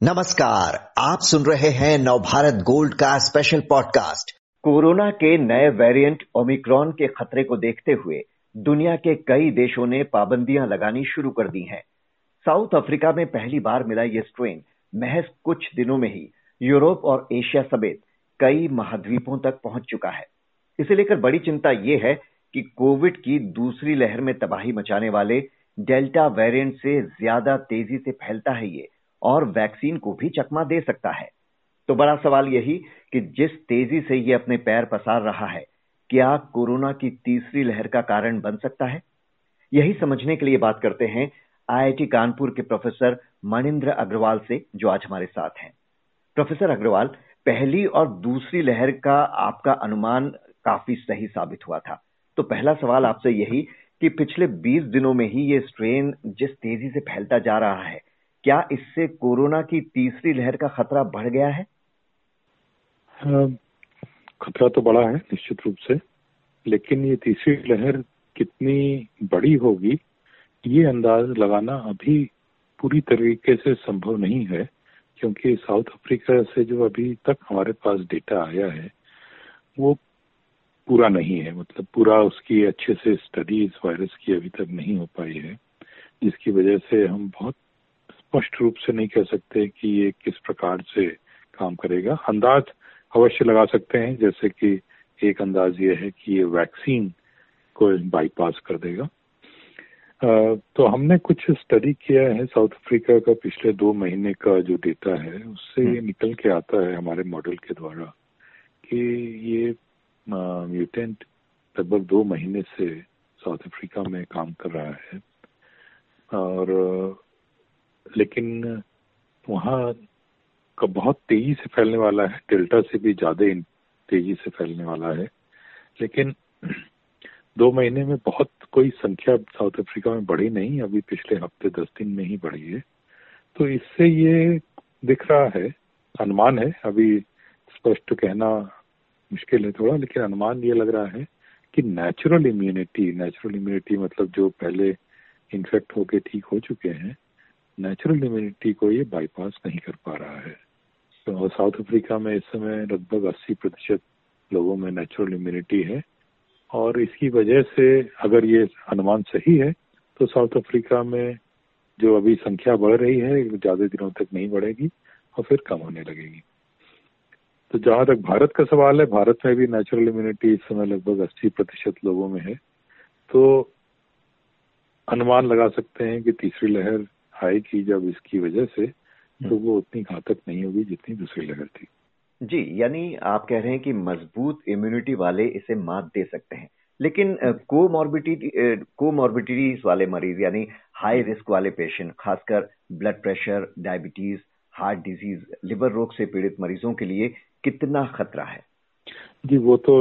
नमस्कार, आप सुन रहे हैं नवभारत गोल्ड का स्पेशल पॉडकास्ट कोरोना के नए वेरिएंट ओमिक्रॉन के खतरे को देखते हुए दुनिया के कई देशों ने पाबंदियाँ लगानी शुरू कर दी हैं। साउथ अफ्रीका में पहली बार मिला ये स्ट्रेन महज कुछ दिनों में ही। यूरोप और एशिया समेत कई महाद्वीपों तक पहुँच चुका है। इसे लेकर बड़ी चिंता ये है कि कोविड की दूसरी लहर में तबाही मचाने वाले डेल्टा वेरिएंट से ज़्यादा तेज़ी से फैलता है ये। और वैक्सीन को भी चकमा दे सकता है। तो बड़ा सवाल यही कि जिस तेज़ी से ये अपने पैर पसार रहा है, क्या कोरोना की तीसरी लहर का कारण बन सकता है? यही समझने के लिए बात करते हैं आईआईटी कानपुर के प्रोफेसर मणिंद्र अग्रवाल से, जो आज हमारे साथ हैं। प्रोफेसर अग्रवाल, पहली और दूसरी लहर का आपका अनुमान काफ़ी सही साबित हुआ था। तो पहला सवाल आपसे यही कि पिछले 20 दिनों में ही ये स्ट्रेन जिस तेज़ी से फैलता जा रहा है क्या इससे कोरोना की तीसरी लहर का खतरा बढ़ गया है? हाँ, खतरा तो बड़ा है निश्चित रूप से। लेकिन ये तीसरी लहर कितनी बड़ी होगी ये अंदाज लगाना अभी पूरी तरीके से संभव नहीं है क्योंकि साउथ अफ्रीका से जो अभी तक हमारे पास डेटा आया है वो पूरा नहीं है। मतलब पूरा उसकी अच्छे से स्टडी इस वायरस की अभी तक नहीं हो पाई है जिसकी वजह से हम बहुत स्पष्ट रूप से नहीं कह सकते कि ये किस प्रकार से काम करेगा। अंदाज अवश्य लगा सकते हैं जैसे कि एक अंदाज ये है कि ये वैक्सीन को बाईपास कर देगा। तो हमने कुछ स्टडी किया है साउथ अफ्रीका का पिछले दो महीने का जो डेटा है उससे ये हम्म। निकल के आता है हमारे मॉडल के द्वारा कि ये म्यूटेंट लगभग दो महीने से साउथ अफ्रीका में काम कर रहा है। और लेकिन वहाँ का बहुत तेज़ी से फैलने वाला है, डेल्टा से भी ज़्यादा तेज़ी से फैलने वाला है। लेकिन दो महीने में बहुत कोई संख्या साउथ अफ्रीका में बढ़ी नहीं, अभी पिछले हफ़्ते दस दिन में ही बढ़ी है। तो इससे ये दिख रहा है, अनुमान है, अभी स्पष्ट कहना मुश्किल है थोड़ा, लेकिन अनुमान ये लग रहा है कि नेचुरल इम्यूनिटी नेचुरल इम्यूनिटी मतलब जो पहले इन्फेक्ट होके ठीक हो चुके हैं नेचुरल इम्यूनिटी को ये बाईपास नहीं कर पा रहा है। तो साउथ अफ्रीका में इस समय लगभग 80 प्रतिशत लोगों में नेचुरल इम्यूनिटी है और इसकी वजह से अगर ये अनुमान सही है तो साउथ अफ्रीका में जो अभी संख्या बढ़ रही है, ज़्यादा दिनों तक नहीं बढ़ेगी और फिर कम होने लगेगी। तो जहाँ तक भारत का सवाल है, भारत में भी नेचुरल इम्यूनिटी इस समय लगभग अस्सी प्रतिशत लोगों में है। तो अनुमान लगा सकते हैं कि तीसरी लहर आएगी जब इसकी वजह से तो हम्म। वो उतनी घातक नहीं होगी जितनी दूसरी लहर थी। जी यानी आप कह रहे हैं कि मज़बूत इम्यूनिटी वाले इसे मात दे सकते हैं। लेकिन कोमॉर्बिडिटी कोमॉर्बिडिटीज वाले मरीज़ यानी हाई रिस्क वाले पेशेंट खासकर blood pressure diabetes heart disease liver रोग से पीड़ित मरीजों के लिए कितना खतरा है? जी वो तो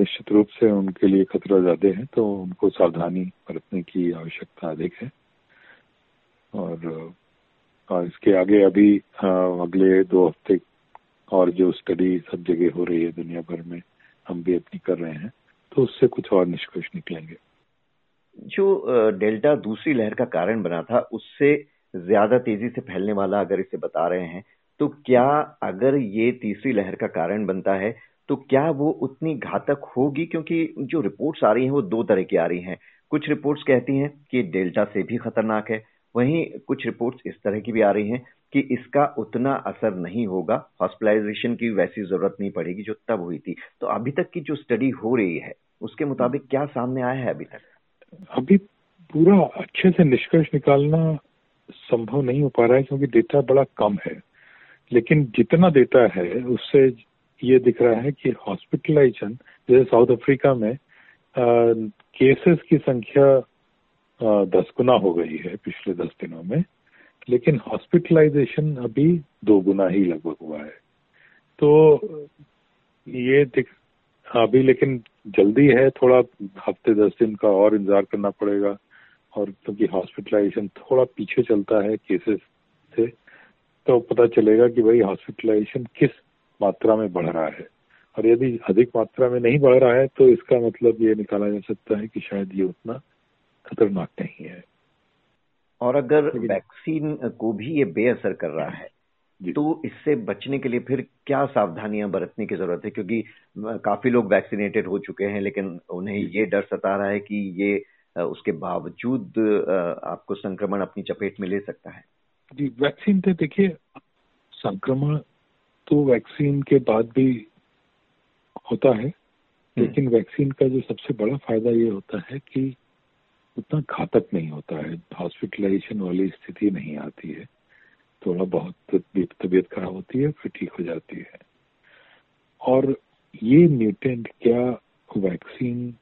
निश्चित रूप से उनके लिए खतरा ज़्यादा है तो उनको सावधानी बरतने की आवश्यकता अधिक है। और, और इसके आगे अभी अगले दो हफ़्ते और जो स्टडी सब जगह हो रही है दुनिया भर में हम भी अपनी कर रहे हैं तो उससे कुछ और निष्कर्ष निकलेंगे। जो डेल्टा दूसरी लहर का कारण बना था उससे ज़्यादा तेज़ी से फैलने वाला अगर इसे बता रहे हैं तो क्या अगर ये तीसरी लहर का कारण बनता है तो क्या वो उतनी घातक होगी? क्योंकि जो रिपोर्ट्स आ रही हैं वो दो तरह की आ रही हैं। कुछ रिपोर्ट्स कहती हैं कि डेल्टा से भी खतरनाक है वहीं कुछ रिपोर्ट्स इस तरह की भी आ रही हैं कि इसका उतना असर नहीं होगा। हॉस्पिटलाइजेशन की वैसी ज़रूरत नहीं पड़ेगी जो तब हुई थी। तो अभी तक की जो स्टडी हो रही है, उसके मुताबिक क्या सामने आया है अभी तक? अभी पूरा अच्छे से निष्कर्ष निकालना संभव नहीं हो पा रहा है क्योंकि डेटा बड़ा कम है। लेकिन जितना डेटा है, उससे ये दिख रहा है कि हॉस्पिटलाइजेशन, जैसे साउथ अफ्रीका में केसेस की संख्या दस गुना हो गई है पिछले दस दिनों में, लेकिन हॉस्पिटलाइजेशन अभी दो गुना ही लगभग हुआ है। तो ये दिख, अभी लेकिन जल्दी है, थोड़ा हफ़्ते दस दिन का और इंतज़ार करना पड़ेगा, और क्योंकि तो हॉस्पिटलाइजेशन थोड़ा पीछे चलता है केसेस से तो पता चलेगा कि भाई हॉस्पिटलाइजेशन किस मात्रा में बढ़ रहा है। और यदि अधिक मात्रा में नहीं बढ़ रहा है तो इसका मतलब ये निकाला जा सकता है कि शायद ये उतना खतरनाक नहीं है। और अगर वैक्सीन को भी ये बेअसर कर रहा है तो इससे बचने के लिए फिर क्या सावधानियाँ बरतने की ज़रूरत है? क्योंकि काफ़ी लोग वैक्सीनेटेड हो चुके हैं लेकिन उन्हें ये डर सता रहा है कि ये उसके बावजूद आपको संक्रमण अपनी चपेट में ले सकता है। जी वैक्सीन तो देखिए संक्रमण तो वैक्सीन के बाद भी होता है हम्म। लेकिन वैक्सीन का जो सबसे बड़ा फ़ायदा ये होता है कि उतना घातक नहीं होता है। हॉस्पिटलाइजेशन वाली स्थिति नहीं आती है। थोड़ा बहुत तबीयत खराब होती है, फिर ठीक हो जाती है। और ये म्यूटेंट क्या वैक्सीन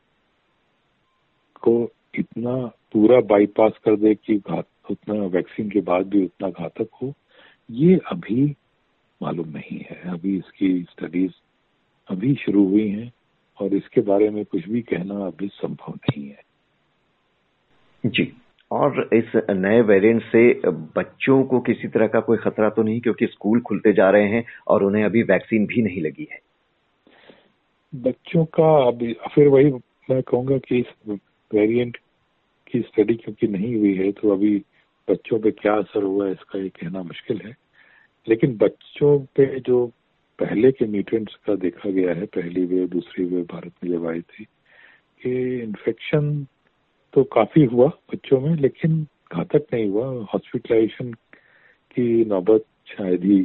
को इतना पूरा बाईपास कर दे कि घात, उतना वैक्सीन के बाद भी उतना घातक हो, ये अभी मालूम नहीं है। अभी इसकी स्टडीज़ अभी शुरू हुई हैं और इसके बारे में कुछ भी कहना अभी संभव नहीं है। जी। और इस नए वेरिएंट से बच्चों को किसी तरह का कोई खतरा तो नहीं, क्योंकि स्कूल खुलते जा रहे हैं और उन्हें अभी वैक्सीन भी नहीं लगी है। बच्चों का अभी, फिर वही मैं कहूँगा कि इस वेरिएंट की स्टडी क्योंकि नहीं हुई है तो अभी बच्चों पे क्या असर हुआ इसका ये कहना मुश्किल है। लेकिन बच्चों पे जो पहले के म्यूटेंट्स का देखा गया है, पहली वेव दूसरी वेव भारत में जब आई थी, कि इन्फेक्शन तो काफ़ी हुआ बच्चों में लेकिन घातक नहीं हुआ। हॉस्पिटलाइजेशन की नौबत शायद ही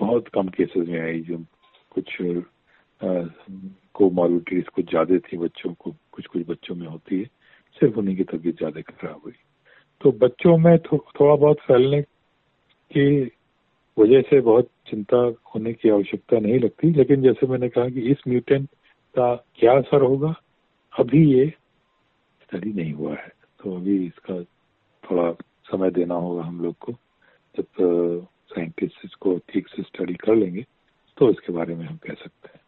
बहुत कम केसेस में आई जो कुछ को मॉर्बिलिटीज कुछ ज़्यादा थी बच्चों को कुछ कुछ बच्चों में होती है। सिर्फ़ उन्हीं की तबीयत ज़्यादा खराब हुई। तो बच्चों में थो, थोड़ा बहुत फैलने की वजह से बहुत चिंता होने की आवश्यकता नहीं लगती लेकिन जैसे मैंने कहा कि इस म्यूटेंट का क्या असर होगा अभी ये स्टडी नहीं हुआ है। तो अभी इसका थोड़ा समय देना होगा हम लोग को। जब साइंटिस्ट इसको ठीक से स्टडी कर लेंगे तो इसके बारे में हम कह सकते हैं।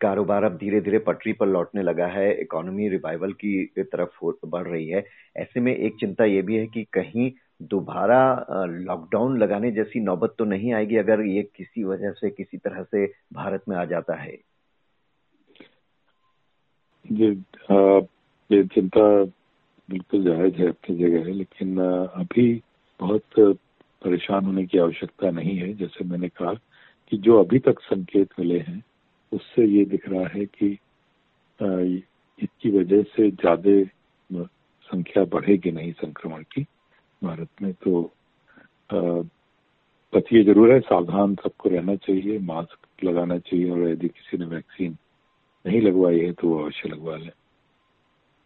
कारोबार अब धीरे धीरे पटरी पर लौटने लगा है। इकोनॉमी रिवाइवल की तरफ़ बढ़ रही है। ऐसे में एक चिंता ये भी है कि कहीं दोबारा लॉकडाउन लगाने जैसी नौबत तो नहीं आएगी अगर ये किसी वजह से किसी तरह से भारत में आ जाता है? जी ये चिंता बिल्कुल जायज़ है अपनी जगह है, लेकिन अभी बहुत परेशान होने की आवश्यकता नहीं है। जैसे मैंने कहा कि जो अभी तक संकेत मिले हैं, उससे ये दिख रहा है कि इसकी वजह से ज़्यादा संख्या बढ़ेगी नहीं संक्रमण की भारत में। तो बस ये ज़रूर है, सावधान सबको रहना चाहिए, मास्क लगाना चाहिए और यदि किसी ने वैक्सीन नहीं लगवाई है तो वो अवश्य लगवा लें।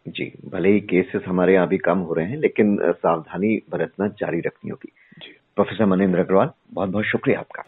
जी भले ही केसेस हमारे यहाँ भी कम हो रहे हैं लेकिन सावधानी बरतना जारी रखनी होगी। प्रोफेसर मनेन्द्र अग्रवाल बहुत बहुत शुक्रिया आपका।